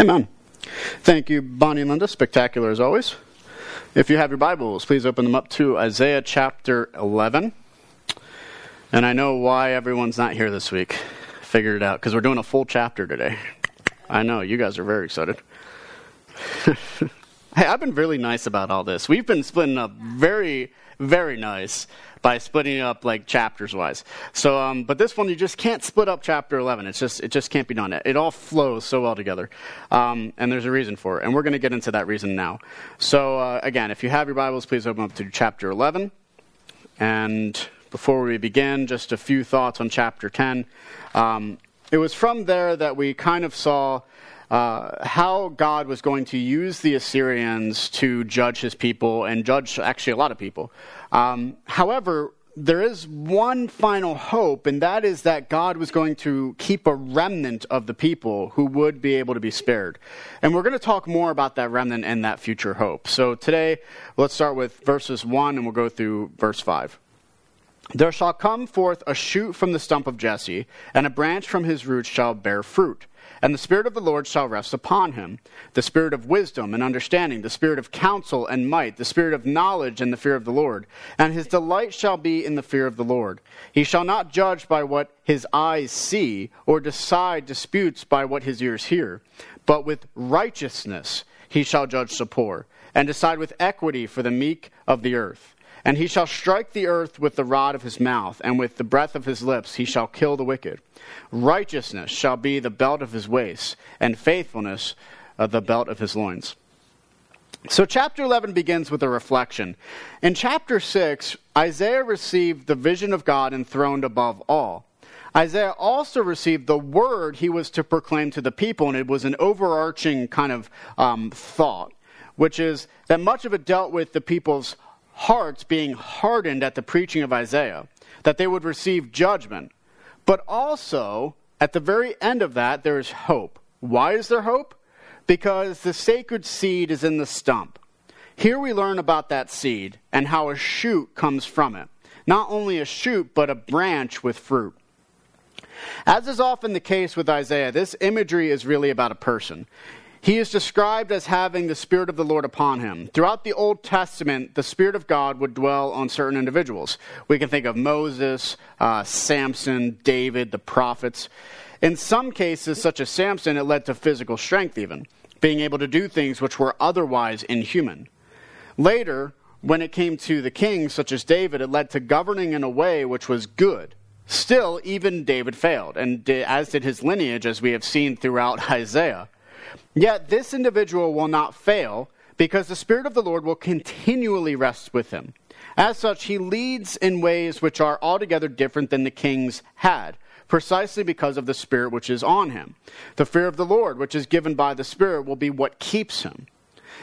Amen. Thank you, Bonnie and Linda. Spectacular as always. If you have your Bibles, please open them up to Isaiah chapter 11. And I know why everyone's not here this week. Figured it out because we're doing a full chapter today. I know you guys are very excited. hey, I've been really nice about all this. We've been splitting up very, very nice by splitting it up like chapters wise. So, um, but this one you just can't split up chapter 11. It's just it just can't be done. It all flows so well together, um, and there's a reason for it, and we're going to get into that reason now. So, uh, again, if you have your Bibles, please open up to chapter 11. And before we begin, just a few thoughts on chapter 10. Um, it was from there that we kind of saw. Uh, how God was going to use the Assyrians to judge his people and judge actually a lot of people. Um, however, there is one final hope, and that is that God was going to keep a remnant of the people who would be able to be spared. And we're going to talk more about that remnant and that future hope. So today, let's start with verses 1 and we'll go through verse 5. There shall come forth a shoot from the stump of Jesse, and a branch from his roots shall bear fruit. And the Spirit of the Lord shall rest upon him the Spirit of wisdom and understanding, the Spirit of counsel and might, the Spirit of knowledge and the fear of the Lord. And his delight shall be in the fear of the Lord. He shall not judge by what his eyes see, or decide disputes by what his ears hear, but with righteousness he shall judge the poor, and decide with equity for the meek of the earth. And he shall strike the earth with the rod of his mouth, and with the breath of his lips he shall kill the wicked. Righteousness shall be the belt of his waist, and faithfulness uh, the belt of his loins. So, chapter 11 begins with a reflection. In chapter 6, Isaiah received the vision of God enthroned above all. Isaiah also received the word he was to proclaim to the people, and it was an overarching kind of um, thought, which is that much of it dealt with the people's hearts being hardened at the preaching of Isaiah, that they would receive judgment. But also, at the very end of that, there is hope. Why is there hope? Because the sacred seed is in the stump. Here we learn about that seed and how a shoot comes from it. Not only a shoot, but a branch with fruit. As is often the case with Isaiah, this imagery is really about a person. He is described as having the Spirit of the Lord upon him. Throughout the Old Testament, the Spirit of God would dwell on certain individuals. We can think of Moses, uh, Samson, David, the prophets. In some cases, such as Samson, it led to physical strength, even, being able to do things which were otherwise inhuman. Later, when it came to the kings, such as David, it led to governing in a way which was good. Still, even David failed, and as did his lineage, as we have seen throughout Isaiah. Yet this individual will not fail because the Spirit of the Lord will continually rest with him. As such, he leads in ways which are altogether different than the kings had, precisely because of the Spirit which is on him. The fear of the Lord, which is given by the Spirit, will be what keeps him.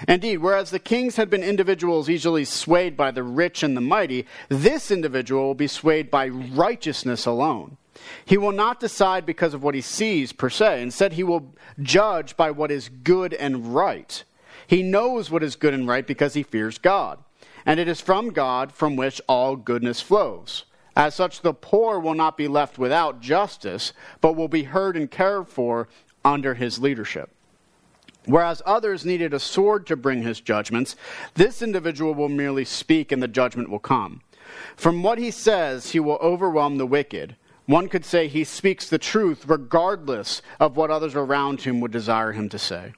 Indeed, whereas the kings had been individuals easily swayed by the rich and the mighty, this individual will be swayed by righteousness alone. He will not decide because of what he sees per se. Instead, he will judge by what is good and right. He knows what is good and right because he fears God. And it is from God from which all goodness flows. As such, the poor will not be left without justice, but will be heard and cared for under his leadership. Whereas others needed a sword to bring his judgments, this individual will merely speak and the judgment will come. From what he says, he will overwhelm the wicked one could say he speaks the truth regardless of what others around him would desire him to say.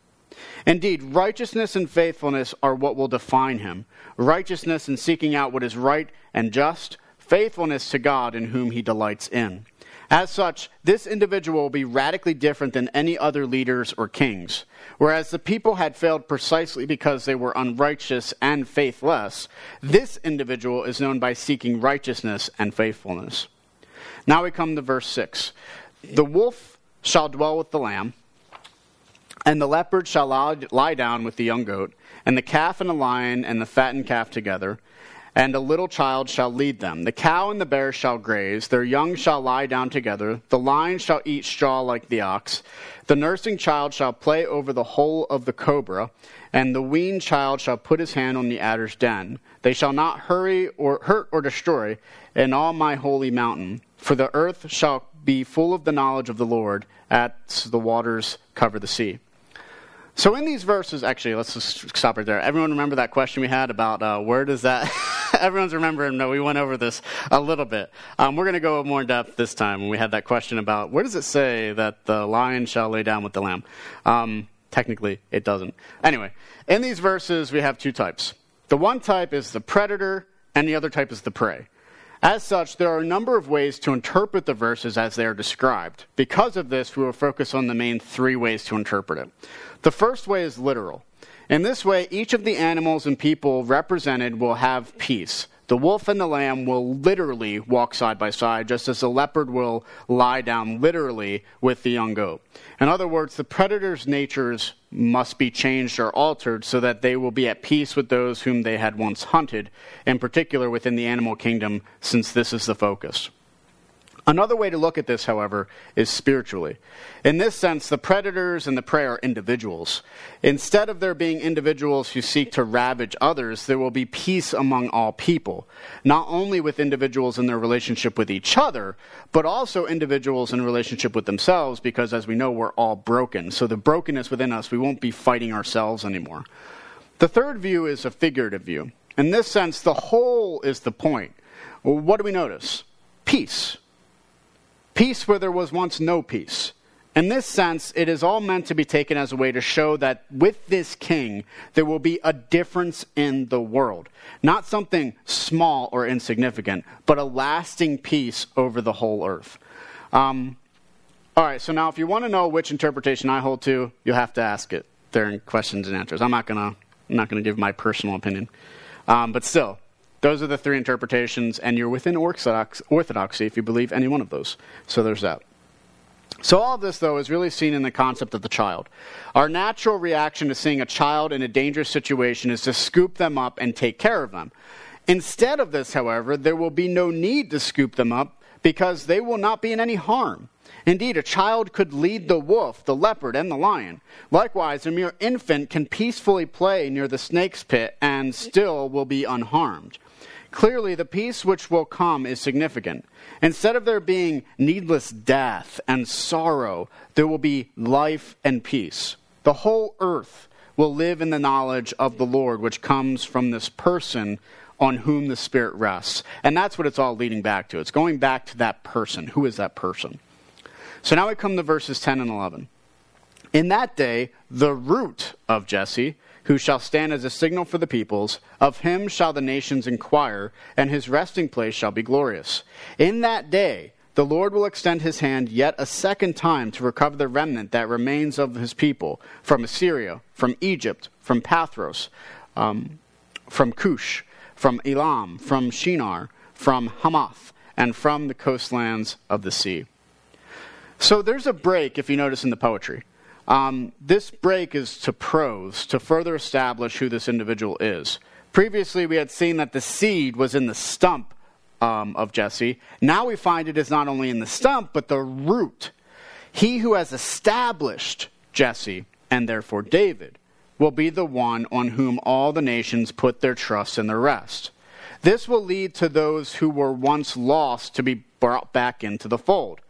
Indeed, righteousness and faithfulness are what will define him. Righteousness in seeking out what is right and just, faithfulness to God in whom he delights in. As such, this individual will be radically different than any other leaders or kings. Whereas the people had failed precisely because they were unrighteous and faithless, this individual is known by seeking righteousness and faithfulness. Now we come to verse 6. The wolf shall dwell with the lamb, and the leopard shall lie down with the young goat, and the calf and the lion and the fattened calf together, and a little child shall lead them. The cow and the bear shall graze, their young shall lie down together, the lion shall eat straw like the ox, the nursing child shall play over the hole of the cobra, and the weaned child shall put his hand on the adder's den. They shall not hurry or hurt or destroy in all my holy mountain. For the earth shall be full of the knowledge of the Lord as the waters cover the sea. So in these verses, actually, let's just stop right there. Everyone remember that question we had about uh, where does that? Everyone's remembering. No, we went over this a little bit. Um, we're going to go more in depth this time. We had that question about where does it say that the lion shall lay down with the lamb? Um, technically, it doesn't. Anyway, in these verses, we have two types. The one type is the predator, and the other type is the prey. As such, there are a number of ways to interpret the verses as they are described. Because of this, we will focus on the main three ways to interpret it. The first way is literal. In this way, each of the animals and people represented will have peace. The wolf and the lamb will literally walk side by side, just as the leopard will lie down literally with the young goat. In other words, the predator's natures must be changed or altered so that they will be at peace with those whom they had once hunted, in particular within the animal kingdom, since this is the focus. Another way to look at this, however, is spiritually. In this sense, the predators and the prey are individuals. Instead of there being individuals who seek to ravage others, there will be peace among all people, not only with individuals in their relationship with each other, but also individuals in relationship with themselves, because as we know, we're all broken. So the brokenness within us, we won't be fighting ourselves anymore. The third view is a figurative view. In this sense, the whole is the point. Well, what do we notice? Peace Peace where there was once no peace. In this sense, it is all meant to be taken as a way to show that with this king, there will be a difference in the world. Not something small or insignificant, but a lasting peace over the whole earth. Um, all right, so now if you want to know which interpretation I hold to, you'll have to ask it during questions and answers. I'm not going to I'm not going to give my personal opinion. Um, but still, those are the three interpretations, and you're within orthodoxy if you believe any one of those. So there's that. So, all this, though, is really seen in the concept of the child. Our natural reaction to seeing a child in a dangerous situation is to scoop them up and take care of them. Instead of this, however, there will be no need to scoop them up because they will not be in any harm. Indeed, a child could lead the wolf, the leopard, and the lion. Likewise, a mere infant can peacefully play near the snake's pit and still will be unharmed. Clearly, the peace which will come is significant. Instead of there being needless death and sorrow, there will be life and peace. The whole earth will live in the knowledge of the Lord, which comes from this person on whom the Spirit rests. And that's what it's all leading back to. It's going back to that person. Who is that person? So now we come to verses 10 and 11. In that day, the root of Jesse who shall stand as a signal for the peoples. Of him shall the nations inquire, and his resting place shall be glorious. In that day, the Lord will extend his hand yet a second time to recover the remnant that remains of his people from Assyria, from Egypt, from Pathros, um, from Cush, from Elam, from Shinar, from Hamath, and from the coastlands of the sea. So there's a break, if you notice in the poetry. Um, this break is to prose to further establish who this individual is. Previously, we had seen that the seed was in the stump um, of Jesse. Now we find it is not only in the stump, but the root. He who has established Jesse, and therefore David, will be the one on whom all the nations put their trust and their rest. This will lead to those who were once lost to be brought back into the fold.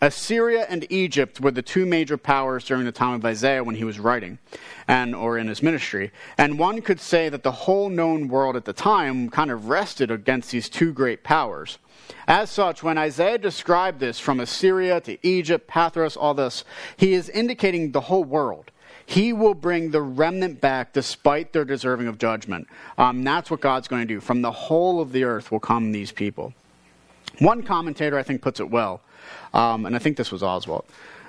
Assyria and Egypt were the two major powers during the time of Isaiah when he was writing, and or in his ministry. And one could say that the whole known world at the time kind of rested against these two great powers. As such, when Isaiah described this from Assyria to Egypt, Pathros, all this, he is indicating the whole world. He will bring the remnant back despite their deserving of judgment. Um, that's what God's going to do. From the whole of the earth will come these people. One commentator, I think, puts it well. Um, and I think this was Oswalt.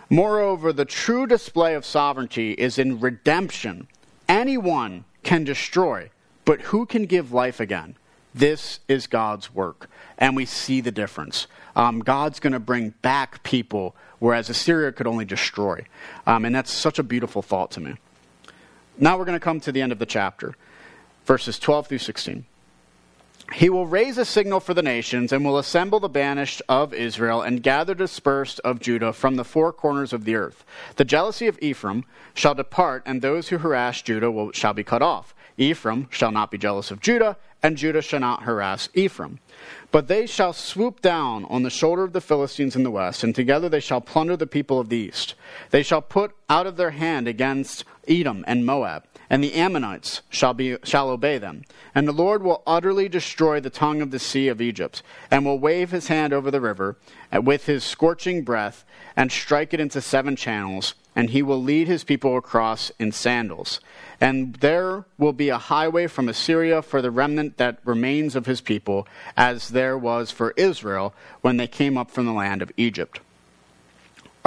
Moreover, the true display of sovereignty is in redemption. Anyone can destroy, but who can give life again? This is God's work. And we see the difference. Um, God's going to bring back people, whereas Assyria could only destroy. Um, and that's such a beautiful thought to me. Now we're going to come to the end of the chapter, verses 12 through 16. He will raise a signal for the nations and will assemble the banished of Israel and gather dispersed of Judah from the four corners of the earth. The jealousy of Ephraim shall depart, and those who harass Judah will, shall be cut off. Ephraim shall not be jealous of Judah, and Judah shall not harass Ephraim. But they shall swoop down on the shoulder of the Philistines in the west, and together they shall plunder the people of the east. They shall put out of their hand against Edom and Moab, and the Ammonites shall, be, shall obey them. And the Lord will utterly destroy the tongue of the sea of Egypt, and will wave his hand over the river uh, with his scorching breath, and strike it into seven channels, and he will lead his people across in sandals. And there will be a highway from Assyria for the remnant that remains of his people, as there was for Israel when they came up from the land of Egypt.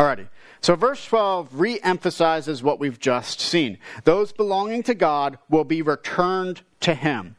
Alrighty. So verse 12 re emphasizes what we've just seen. Those belonging to God will be returned to him.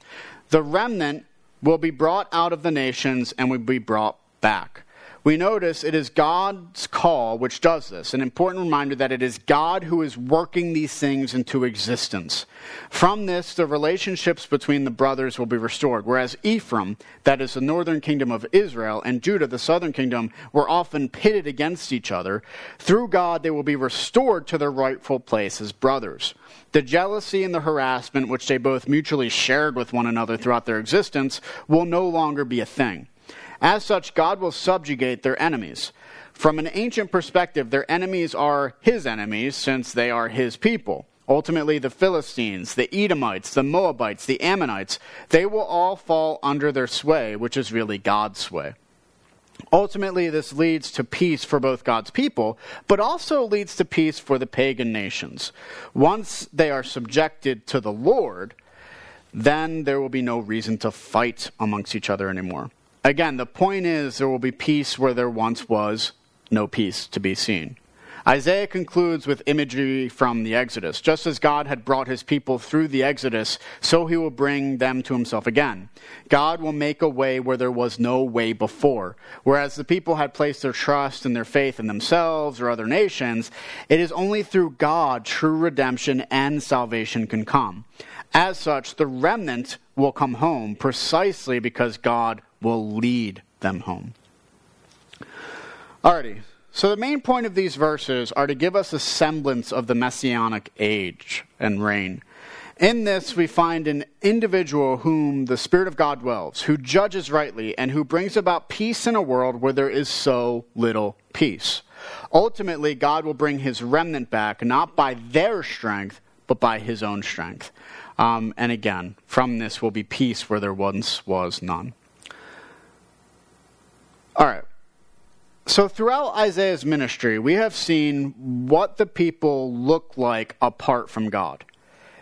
The remnant will be brought out of the nations and will be brought back we notice it is God's call which does this. An important reminder that it is God who is working these things into existence. From this, the relationships between the brothers will be restored. Whereas Ephraim, that is the northern kingdom of Israel, and Judah, the southern kingdom, were often pitted against each other, through God they will be restored to their rightful place as brothers. The jealousy and the harassment which they both mutually shared with one another throughout their existence will no longer be a thing. As such, God will subjugate their enemies. From an ancient perspective, their enemies are his enemies since they are his people. Ultimately, the Philistines, the Edomites, the Moabites, the Ammonites, they will all fall under their sway, which is really God's sway. Ultimately, this leads to peace for both God's people, but also leads to peace for the pagan nations. Once they are subjected to the Lord, then there will be no reason to fight amongst each other anymore. Again, the point is there will be peace where there once was no peace to be seen. Isaiah concludes with imagery from the Exodus. Just as God had brought his people through the Exodus, so he will bring them to himself again. God will make a way where there was no way before. Whereas the people had placed their trust and their faith in themselves or other nations, it is only through God true redemption and salvation can come. As such, the remnant will come home precisely because God will lead them home. Alrighty, so the main point of these verses are to give us a semblance of the messianic age and reign. In this, we find an individual whom the Spirit of God dwells, who judges rightly, and who brings about peace in a world where there is so little peace. Ultimately, God will bring his remnant back, not by their strength, but by his own strength. Um, and again, from this will be peace where there once was none. All right. So, throughout Isaiah's ministry, we have seen what the people look like apart from God.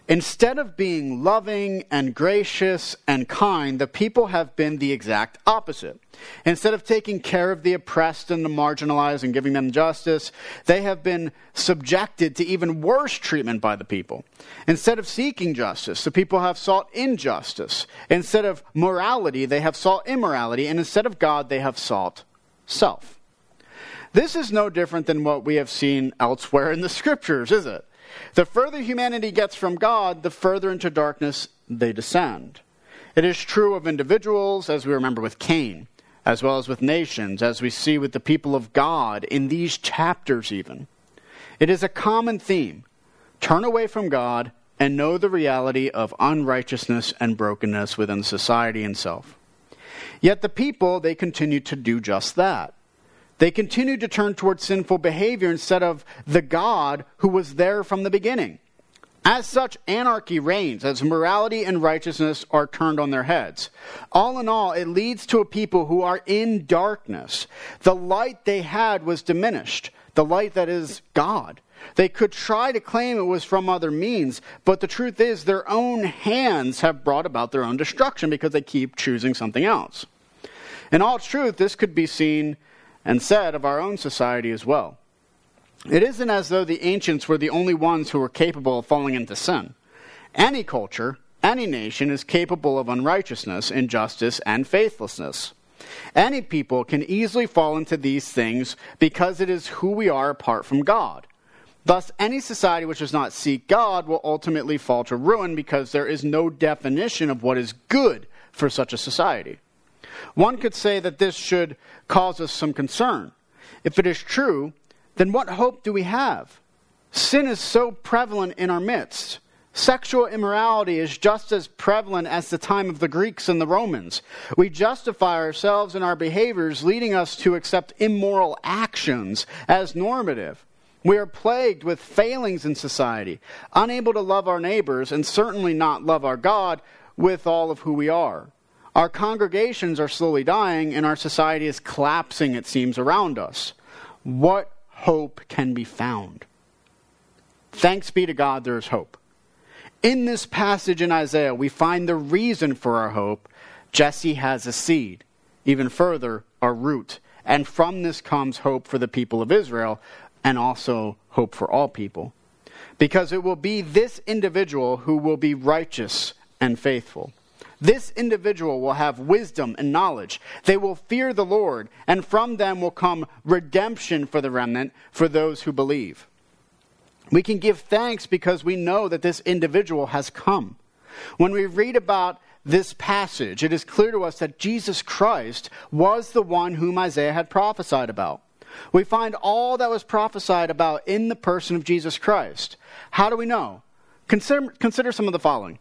Instead of being loving and gracious and kind, the people have been the exact opposite. Instead of taking care of the oppressed and the marginalized and giving them justice, they have been subjected to even worse treatment by the people. Instead of seeking justice, the people have sought injustice. Instead of morality, they have sought immorality. And instead of God, they have sought self. This is no different than what we have seen elsewhere in the scriptures, is it? The further humanity gets from God, the further into darkness they descend. It is true of individuals, as we remember with Cain, as well as with nations, as we see with the people of God in these chapters, even. It is a common theme. Turn away from God and know the reality of unrighteousness and brokenness within society and self. Yet the people, they continue to do just that. They continued to turn towards sinful behavior instead of the God who was there from the beginning. As such, anarchy reigns as morality and righteousness are turned on their heads. All in all, it leads to a people who are in darkness. The light they had was diminished, the light that is God. They could try to claim it was from other means, but the truth is their own hands have brought about their own destruction because they keep choosing something else. In all truth, this could be seen and said of our own society as well. It isn't as though the ancients were the only ones who were capable of falling into sin. Any culture, any nation is capable of unrighteousness, injustice, and faithlessness. Any people can easily fall into these things because it is who we are apart from God. Thus, any society which does not seek God will ultimately fall to ruin because there is no definition of what is good for such a society. One could say that this should cause us some concern. If it is true, then what hope do we have? Sin is so prevalent in our midst. Sexual immorality is just as prevalent as the time of the Greeks and the Romans. We justify ourselves and our behaviors, leading us to accept immoral actions as normative. We are plagued with failings in society, unable to love our neighbors, and certainly not love our God with all of who we are. Our congregations are slowly dying, and our society is collapsing, it seems, around us. What hope can be found? Thanks be to God, there is hope. In this passage in Isaiah, we find the reason for our hope. Jesse has a seed, even further, a root. And from this comes hope for the people of Israel and also hope for all people. Because it will be this individual who will be righteous and faithful. This individual will have wisdom and knowledge. They will fear the Lord, and from them will come redemption for the remnant, for those who believe. We can give thanks because we know that this individual has come. When we read about this passage, it is clear to us that Jesus Christ was the one whom Isaiah had prophesied about. We find all that was prophesied about in the person of Jesus Christ. How do we know? Consider, consider some of the following.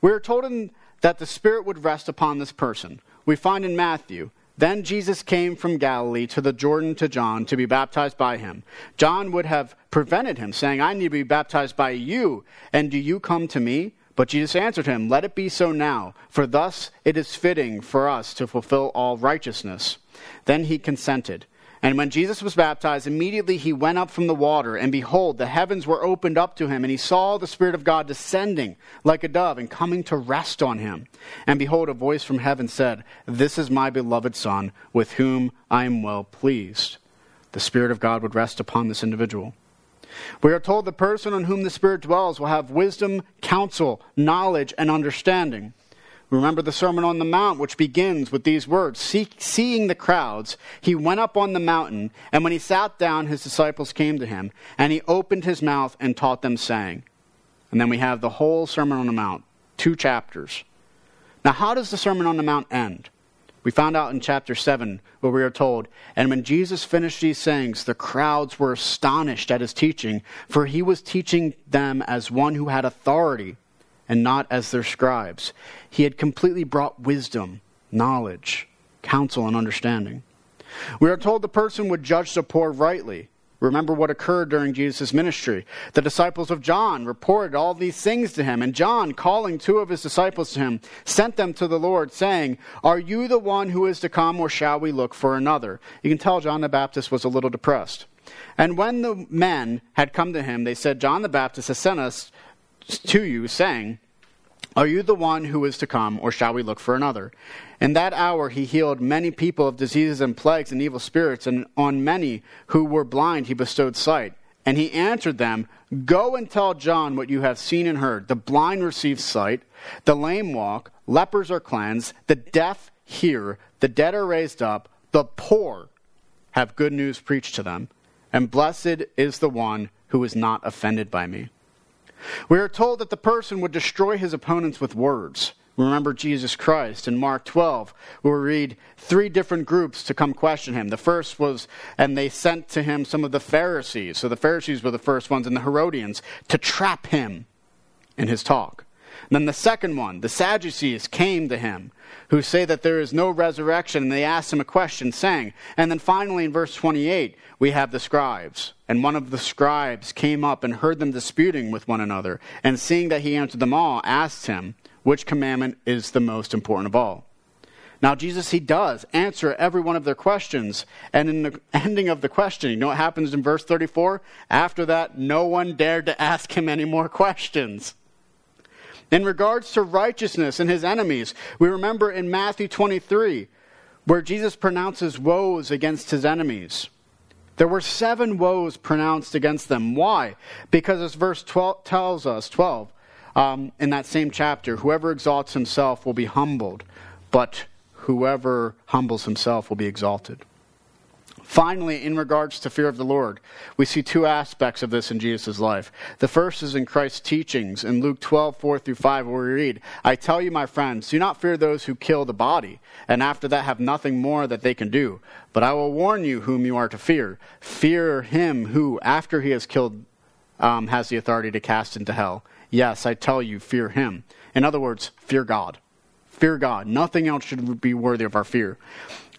We are told in, that the Spirit would rest upon this person. We find in Matthew then Jesus came from Galilee to the Jordan to John to be baptized by him. John would have prevented him, saying, I need to be baptized by you, and do you come to me? But Jesus answered him, Let it be so now, for thus it is fitting for us to fulfill all righteousness. Then he consented. And when Jesus was baptized, immediately he went up from the water, and behold, the heavens were opened up to him, and he saw the Spirit of God descending like a dove and coming to rest on him. And behold, a voice from heaven said, This is my beloved Son, with whom I am well pleased. The Spirit of God would rest upon this individual. We are told the person on whom the Spirit dwells will have wisdom, counsel, knowledge, and understanding. Remember the Sermon on the Mount, which begins with these words See, Seeing the crowds, he went up on the mountain, and when he sat down, his disciples came to him, and he opened his mouth and taught them, saying, And then we have the whole Sermon on the Mount, two chapters. Now, how does the Sermon on the Mount end? We found out in chapter 7 where we are told, And when Jesus finished these sayings, the crowds were astonished at his teaching, for he was teaching them as one who had authority and not as their scribes. He had completely brought wisdom, knowledge, counsel, and understanding. We are told the person would judge the poor rightly. Remember what occurred during Jesus' ministry. The disciples of John reported all these things to him, and John, calling two of his disciples to him, sent them to the Lord, saying, Are you the one who is to come, or shall we look for another? You can tell John the Baptist was a little depressed. And when the men had come to him, they said, John the Baptist has sent us to you, saying, Are you the one who is to come, or shall we look for another? In that hour he healed many people of diseases and plagues and evil spirits, and on many who were blind he bestowed sight. And he answered them, Go and tell John what you have seen and heard. The blind receive sight, the lame walk, lepers are cleansed, the deaf hear, the dead are raised up, the poor have good news preached to them, and blessed is the one who is not offended by me. We are told that the person would destroy his opponents with words. Remember Jesus Christ in Mark 12, where we read three different groups to come question him. The first was, and they sent to him some of the Pharisees. So the Pharisees were the first ones, and the Herodians, to trap him in his talk. Then the second one, the Sadducees came to him, who say that there is no resurrection, and they asked him a question, saying, and then finally in verse 28, we have the scribes. And one of the scribes came up and heard them disputing with one another, and seeing that he answered them all, asked him, which commandment is the most important of all? Now, Jesus, he does answer every one of their questions. And in the ending of the question, you know what happens in verse 34? After that, no one dared to ask him any more questions. In regards to righteousness and his enemies, we remember in Matthew 23 where Jesus pronounces woes against his enemies. There were seven woes pronounced against them. Why? Because as verse 12 tells us, 12, um, in that same chapter, whoever exalts himself will be humbled, but whoever humbles himself will be exalted. Finally, in regards to fear of the Lord, we see two aspects of this in Jesus' life. The first is in Christ's teachings in Luke 12, 4 through 5, where we read, I tell you, my friends, do not fear those who kill the body, and after that have nothing more that they can do. But I will warn you whom you are to fear. Fear him who, after he has killed, um, has the authority to cast into hell. Yes, I tell you, fear him. In other words, fear God. Fear God. Nothing else should be worthy of our fear.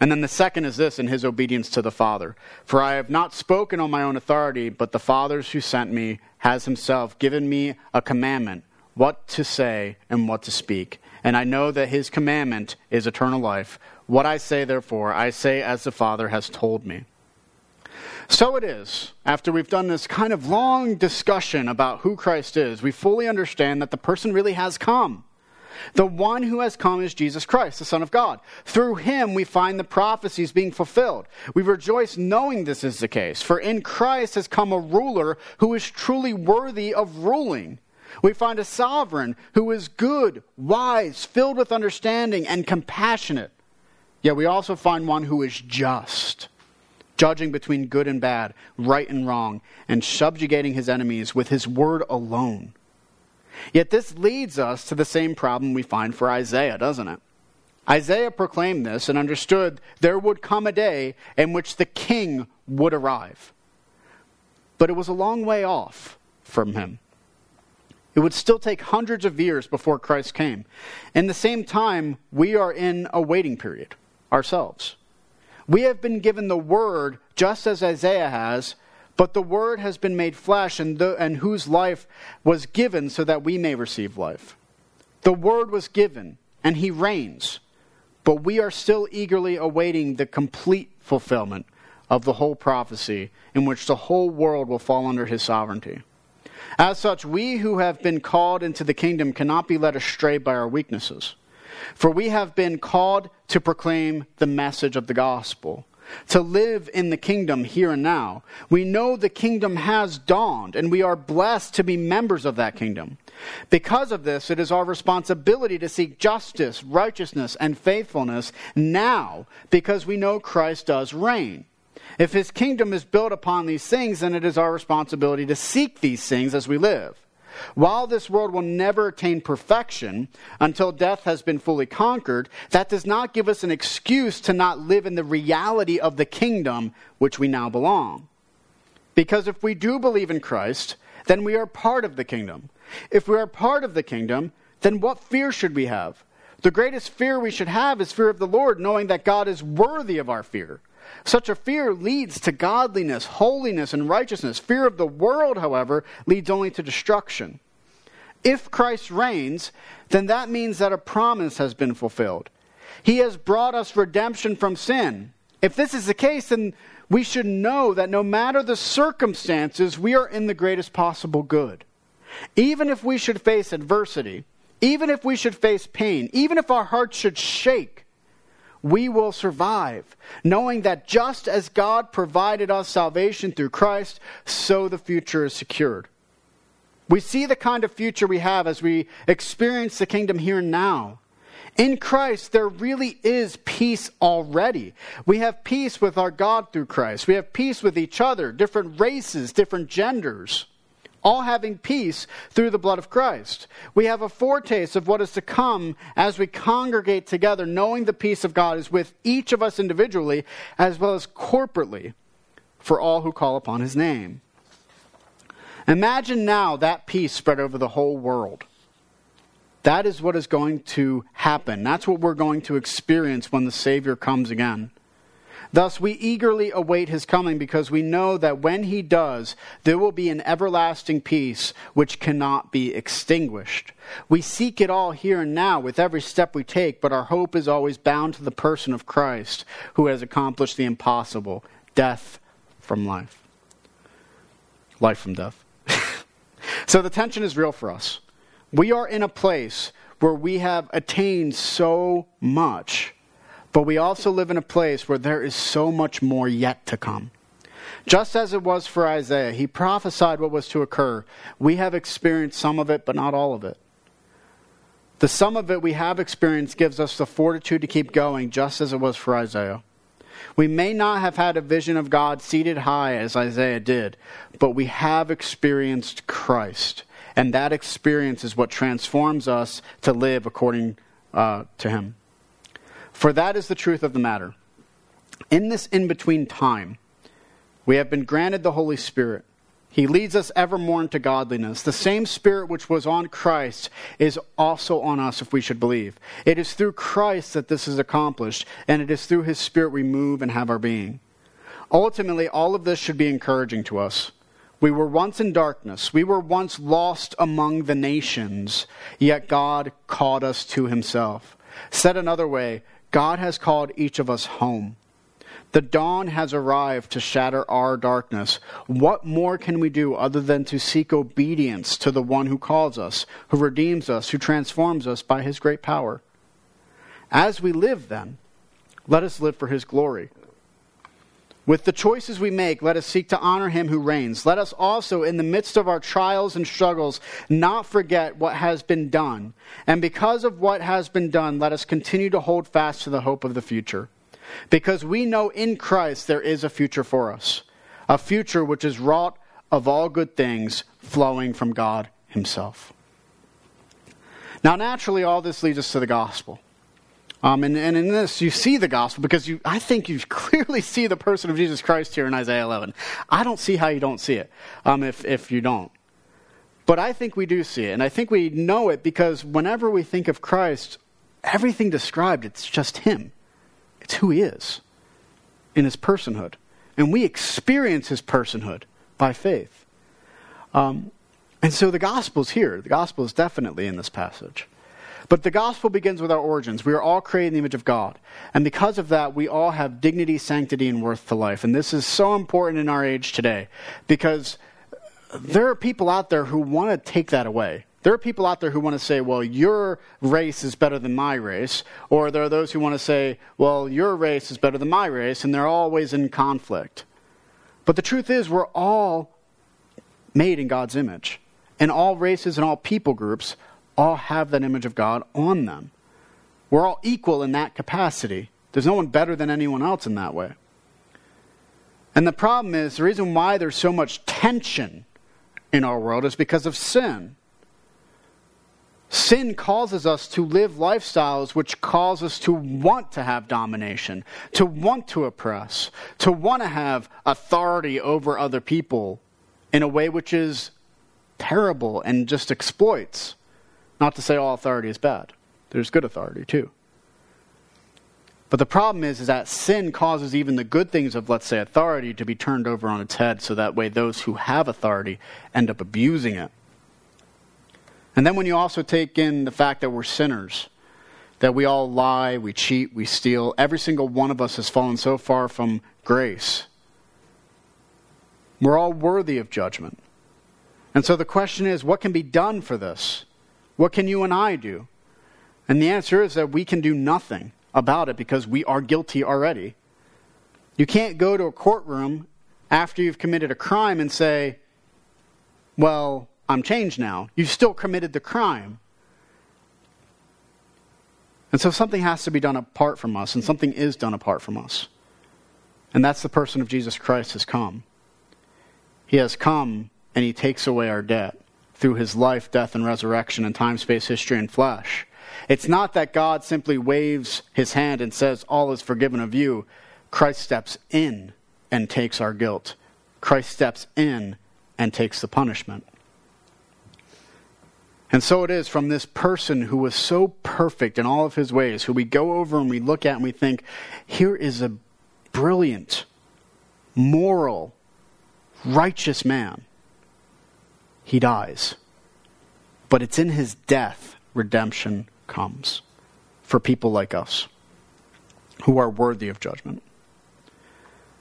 And then the second is this in his obedience to the Father. For I have not spoken on my own authority, but the Father who sent me has himself given me a commandment what to say and what to speak. And I know that his commandment is eternal life. What I say, therefore, I say as the Father has told me. So it is, after we've done this kind of long discussion about who Christ is, we fully understand that the person really has come. The one who has come is Jesus Christ, the Son of God. Through him we find the prophecies being fulfilled. We rejoice knowing this is the case, for in Christ has come a ruler who is truly worthy of ruling. We find a sovereign who is good, wise, filled with understanding, and compassionate. Yet we also find one who is just, judging between good and bad, right and wrong, and subjugating his enemies with his word alone. Yet this leads us to the same problem we find for Isaiah, doesn't it? Isaiah proclaimed this and understood there would come a day in which the king would arrive. But it was a long way off from him. It would still take hundreds of years before Christ came. In the same time, we are in a waiting period ourselves. We have been given the word just as Isaiah has, but the Word has been made flesh, and, the, and whose life was given so that we may receive life. The Word was given, and He reigns, but we are still eagerly awaiting the complete fulfillment of the whole prophecy in which the whole world will fall under His sovereignty. As such, we who have been called into the kingdom cannot be led astray by our weaknesses. For we have been called to proclaim the message of the gospel to live in the kingdom here and now. We know the kingdom has dawned, and we are blessed to be members of that kingdom. Because of this, it is our responsibility to seek justice, righteousness, and faithfulness now, because we know Christ does reign. If his kingdom is built upon these things, then it is our responsibility to seek these things as we live. While this world will never attain perfection until death has been fully conquered, that does not give us an excuse to not live in the reality of the kingdom which we now belong. Because if we do believe in Christ, then we are part of the kingdom. If we are part of the kingdom, then what fear should we have? The greatest fear we should have is fear of the Lord, knowing that God is worthy of our fear. Such a fear leads to godliness, holiness, and righteousness. Fear of the world, however, leads only to destruction. If Christ reigns, then that means that a promise has been fulfilled. He has brought us redemption from sin. If this is the case, then we should know that no matter the circumstances, we are in the greatest possible good. Even if we should face adversity, even if we should face pain, even if our hearts should shake, we will survive, knowing that just as God provided us salvation through Christ, so the future is secured. We see the kind of future we have as we experience the kingdom here and now. In Christ, there really is peace already. We have peace with our God through Christ. We have peace with each other, different races, different genders all having peace through the blood of Christ. We have a foretaste of what is to come as we congregate together, knowing the peace of God is with each of us individually as well as corporately for all who call upon his name. Imagine now that peace spread over the whole world. That is what is going to happen. That's what we're going to experience when the Savior comes again. Thus, we eagerly await his coming because we know that when he does, there will be an everlasting peace which cannot be extinguished. We seek it all here and now with every step we take, but our hope is always bound to the person of Christ who has accomplished the impossible death from life. Life from death. so the tension is real for us. We are in a place where we have attained so much but we also live in a place where there is so much more yet to come. Just as it was for Isaiah, he prophesied what was to occur. We have experienced some of it, but not all of it. The sum of it we have experienced gives us the fortitude to keep going, just as it was for Isaiah. We may not have had a vision of God seated high as Isaiah did, but we have experienced Christ. And that experience is what transforms us to live according uh, to Him. For that is the truth of the matter. In this in between time, we have been granted the Holy Spirit. He leads us evermore into godliness. The same Spirit which was on Christ is also on us if we should believe. It is through Christ that this is accomplished, and it is through His Spirit we move and have our being. Ultimately, all of this should be encouraging to us. We were once in darkness. We were once lost among the nations, yet God called us to Himself. Said another way, God has called each of us home. The dawn has arrived to shatter our darkness. What more can we do other than to seek obedience to the one who calls us, who redeems us, who transforms us by his great power? As we live, then, let us live for his glory. With the choices we make, let us seek to honor him who reigns. Let us also, in the midst of our trials and struggles, not forget what has been done. And because of what has been done, let us continue to hold fast to the hope of the future because we know in Christ there is a future for us, a future which is wrought of all good things flowing from God Himself. Now, naturally, all this leads us to the gospel. Um, and, and in this, you see the gospel because you, I think you clearly see the person of Jesus Christ here in Isaiah 11. I don't see how you don't see it um, if, if you don't. But I think we do see it. And I think we know it because whenever we think of Christ, everything described, it's just Him. It's who he is in his personhood. And we experience his personhood by faith. Um, and so the gospel is here. The gospel is definitely in this passage. But the gospel begins with our origins. We are all created in the image of God. And because of that, we all have dignity, sanctity, and worth to life. And this is so important in our age today because there are people out there who want to take that away. There are people out there who want to say, well, your race is better than my race. Or there are those who want to say, well, your race is better than my race. And they're always in conflict. But the truth is, we're all made in God's image. And all races and all people groups all have that image of God on them. We're all equal in that capacity. There's no one better than anyone else in that way. And the problem is, the reason why there's so much tension in our world is because of sin. Sin causes us to live lifestyles which cause us to want to have domination, to want to oppress, to want to have authority over other people in a way which is terrible and just exploits. Not to say all authority is bad, there's good authority too. But the problem is, is that sin causes even the good things of, let's say, authority to be turned over on its head, so that way those who have authority end up abusing it. And then when you also take in the fact that we're sinners, that we all lie, we cheat, we steal, every single one of us has fallen so far from grace. We're all worthy of judgment. And so the question is what can be done for this? What can you and I do? And the answer is that we can do nothing about it because we are guilty already. You can't go to a courtroom after you've committed a crime and say, well, I'm changed now. You've still committed the crime. And so something has to be done apart from us, and something is done apart from us. And that's the person of Jesus Christ has come. He has come and he takes away our debt through his life, death, and resurrection in time, space, history, and flesh. It's not that God simply waves his hand and says, All is forgiven of you. Christ steps in and takes our guilt. Christ steps in and takes the punishment. And so it is from this person who was so perfect in all of his ways, who we go over and we look at and we think, here is a brilliant, moral, righteous man. He dies. But it's in his death redemption comes for people like us who are worthy of judgment.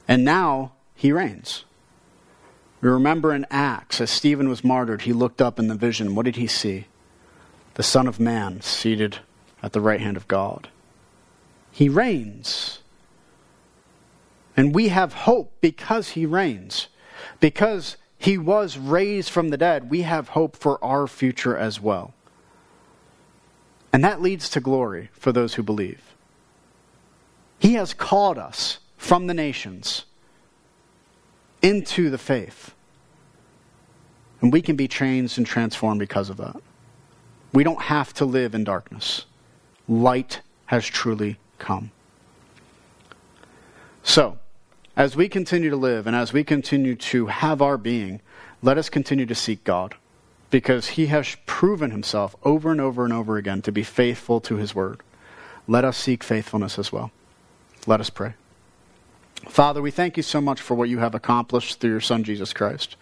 And now he reigns. We remember in Acts, as Stephen was martyred, he looked up in the vision. What did he see? The Son of Man seated at the right hand of God. He reigns. And we have hope because he reigns. Because he was raised from the dead, we have hope for our future as well. And that leads to glory for those who believe. He has called us from the nations into the faith. And we can be changed and transformed because of that. We don't have to live in darkness. Light has truly come. So, as we continue to live and as we continue to have our being, let us continue to seek God because he has proven himself over and over and over again to be faithful to his word. Let us seek faithfulness as well. Let us pray. Father, we thank you so much for what you have accomplished through your Son, Jesus Christ.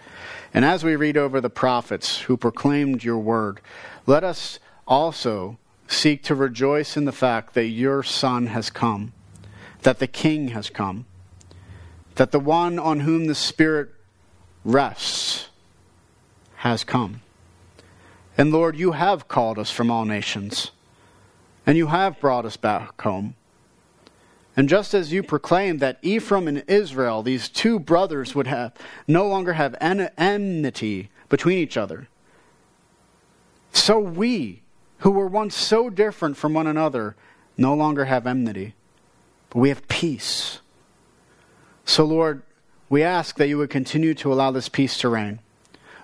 And as we read over the prophets who proclaimed your word, let us also seek to rejoice in the fact that your Son has come, that the King has come, that the one on whom the Spirit rests has come. And Lord, you have called us from all nations, and you have brought us back home. And just as you proclaimed that Ephraim and Israel, these two brothers, would have no longer have enmity between each other, so we, who were once so different from one another, no longer have enmity, but we have peace. So, Lord, we ask that you would continue to allow this peace to reign.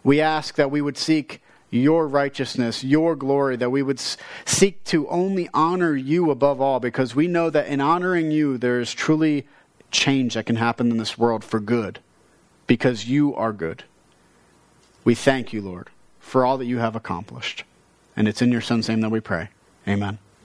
We ask that we would seek your righteousness, your glory, that we would seek to only honor you above all, because we know that in honoring you, there is truly change that can happen in this world for good, because you are good. We thank you, Lord, for all that you have accomplished. And it's in your Son's name that we pray. Amen.